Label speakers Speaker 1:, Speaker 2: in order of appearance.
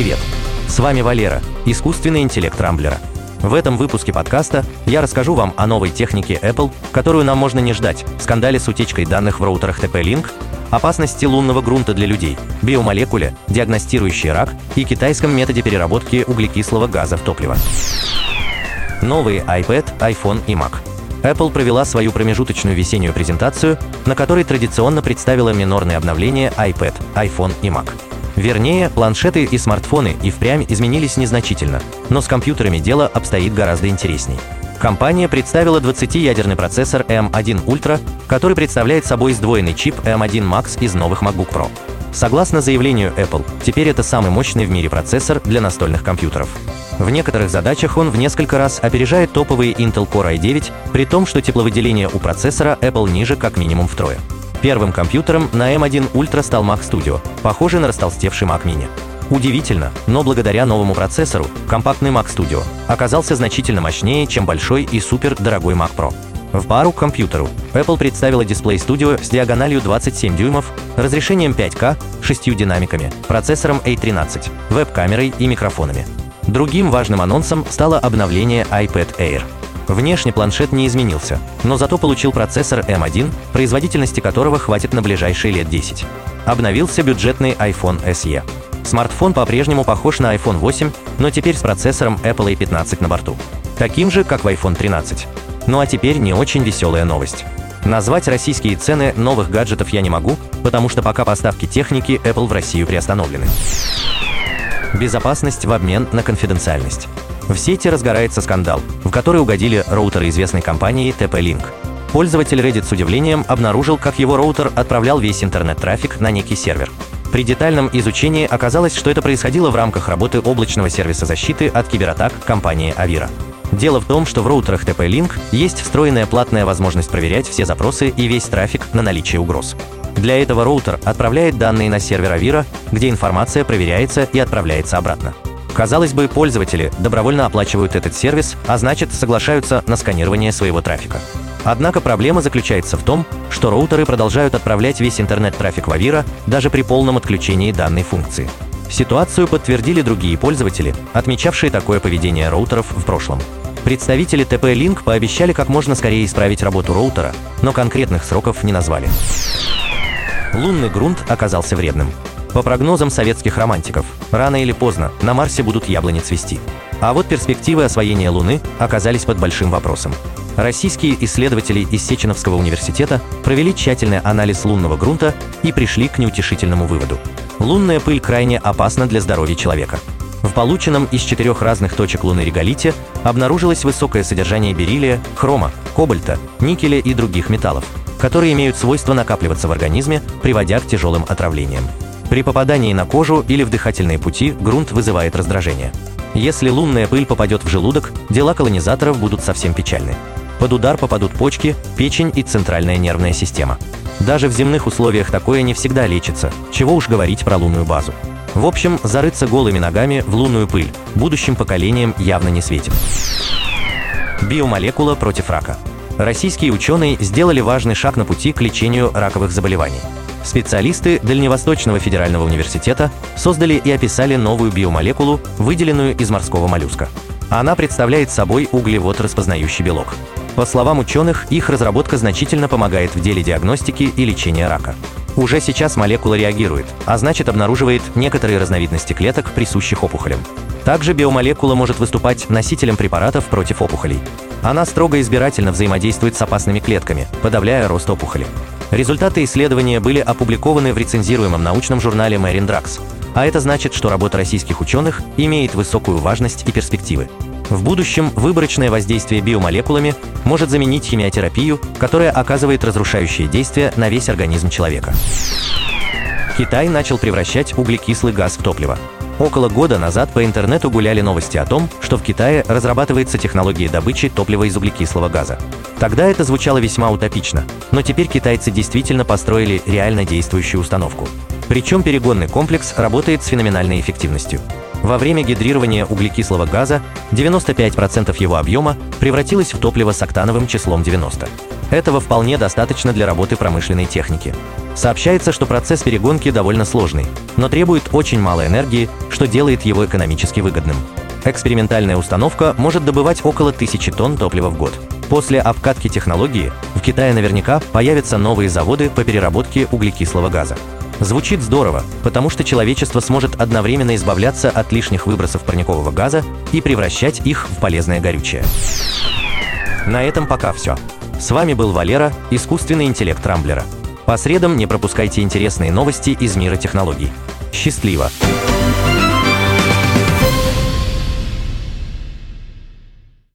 Speaker 1: Привет! С вами Валера, искусственный интеллект Рамблера. В этом выпуске подкаста я расскажу вам о новой технике Apple, которую нам можно не ждать, скандале с утечкой данных в роутерах TP-Link, опасности лунного грунта для людей, биомолекуле, диагностирующей рак и китайском методе переработки углекислого газа в топливо. Новые iPad, iPhone и Mac. Apple провела свою промежуточную весеннюю презентацию, на которой традиционно представила минорные обновления iPad, iPhone и Mac. Вернее, планшеты и смартфоны и впрямь изменились незначительно, но с компьютерами дело обстоит гораздо интересней. Компания представила 20-ядерный процессор M1 Ultra, который представляет собой сдвоенный чип M1 Max из новых MacBook Pro. Согласно заявлению Apple, теперь это самый мощный в мире процессор для настольных компьютеров. В некоторых задачах он в несколько раз опережает топовые Intel Core i9, при том, что тепловыделение у процессора Apple ниже как минимум втрое. Первым компьютером на M1 Ultra стал Mac Studio, похожий на растолстевший Mac Mini. Удивительно, но благодаря новому процессору компактный Mac Studio оказался значительно мощнее, чем большой и супер дорогой Mac Pro. В пару к компьютеру Apple представила дисплей Studio с диагональю 27 дюймов, разрешением 5К, 6 динамиками, процессором A13, веб-камерой и микрофонами. Другим важным анонсом стало обновление iPad Air – Внешне планшет не изменился, но зато получил процессор M1, производительности которого хватит на ближайшие лет 10. Обновился бюджетный iPhone SE. Смартфон по-прежнему похож на iPhone 8, но теперь с процессором Apple A15 на борту. Таким же, как в iPhone 13. Ну а теперь не очень веселая новость. Назвать российские цены новых гаджетов я не могу, потому что пока поставки техники Apple в Россию приостановлены. Безопасность в обмен на конфиденциальность. В сети разгорается скандал, в который угодили роутеры известной компании TP-Link. Пользователь Reddit с удивлением обнаружил, как его роутер отправлял весь интернет-трафик на некий сервер. При детальном изучении оказалось, что это происходило в рамках работы облачного сервиса защиты от кибератак компании Avira. Дело в том, что в роутерах TP-Link есть встроенная платная возможность проверять все запросы и весь трафик на наличие угроз. Для этого роутер отправляет данные на сервер Avira, где информация проверяется и отправляется обратно. Казалось бы, пользователи добровольно оплачивают этот сервис, а значит соглашаются на сканирование своего трафика. Однако проблема заключается в том, что роутеры продолжают отправлять весь интернет-трафик в Avira даже при полном отключении данной функции. Ситуацию подтвердили другие пользователи, отмечавшие такое поведение роутеров в прошлом. Представители TP-Link пообещали как можно скорее исправить работу роутера, но конкретных сроков не назвали. Лунный грунт оказался вредным. По прогнозам советских романтиков, рано или поздно на Марсе будут яблони цвести. А вот перспективы освоения Луны оказались под большим вопросом. Российские исследователи из Сеченовского университета провели тщательный анализ лунного грунта и пришли к неутешительному выводу. Лунная пыль крайне опасна для здоровья человека. В полученном из четырех разных точек Луны реголите обнаружилось высокое содержание бериллия, хрома, кобальта, никеля и других металлов, которые имеют свойство накапливаться в организме, приводя к тяжелым отравлениям. При попадании на кожу или в дыхательные пути грунт вызывает раздражение. Если лунная пыль попадет в желудок, дела колонизаторов будут совсем печальны. Под удар попадут почки, печень и центральная нервная система. Даже в земных условиях такое не всегда лечится, чего уж говорить про лунную базу. В общем, зарыться голыми ногами в лунную пыль будущим поколениям явно не светит. Биомолекула против рака. Российские ученые сделали важный шаг на пути к лечению раковых заболеваний. Специалисты Дальневосточного федерального университета создали и описали новую биомолекулу, выделенную из морского моллюска. Она представляет собой углевод распознающий белок. По словам ученых, их разработка значительно помогает в деле диагностики и лечения рака. Уже сейчас молекула реагирует, а значит обнаруживает некоторые разновидности клеток, присущих опухолям. Также биомолекула может выступать носителем препаратов против опухолей. Она строго избирательно взаимодействует с опасными клетками, подавляя рост опухоли. Результаты исследования были опубликованы в рецензируемом научном журнале Marine Drugs, а это значит, что работа российских ученых имеет высокую важность и перспективы. В будущем выборочное воздействие биомолекулами может заменить химиотерапию, которая оказывает разрушающее действие на весь организм человека. Китай начал превращать углекислый газ в топливо. Около года назад по интернету гуляли новости о том, что в Китае разрабатывается технология добычи топлива из углекислого газа. Тогда это звучало весьма утопично, но теперь китайцы действительно построили реально действующую установку. Причем перегонный комплекс работает с феноменальной эффективностью. Во время гидрирования углекислого газа 95% его объема превратилось в топливо с октановым числом 90. Этого вполне достаточно для работы промышленной техники. Сообщается, что процесс перегонки довольно сложный, но требует очень мало энергии, что делает его экономически выгодным. Экспериментальная установка может добывать около тысячи тонн топлива в год. После обкатки технологии в Китае наверняка появятся новые заводы по переработке углекислого газа. Звучит здорово, потому что человечество сможет одновременно избавляться от лишних выбросов парникового газа и превращать их в полезное горючее. На этом пока все. С вами был Валера, искусственный интеллект Рамблера. По средам не пропускайте интересные новости из мира технологий. Счастливо!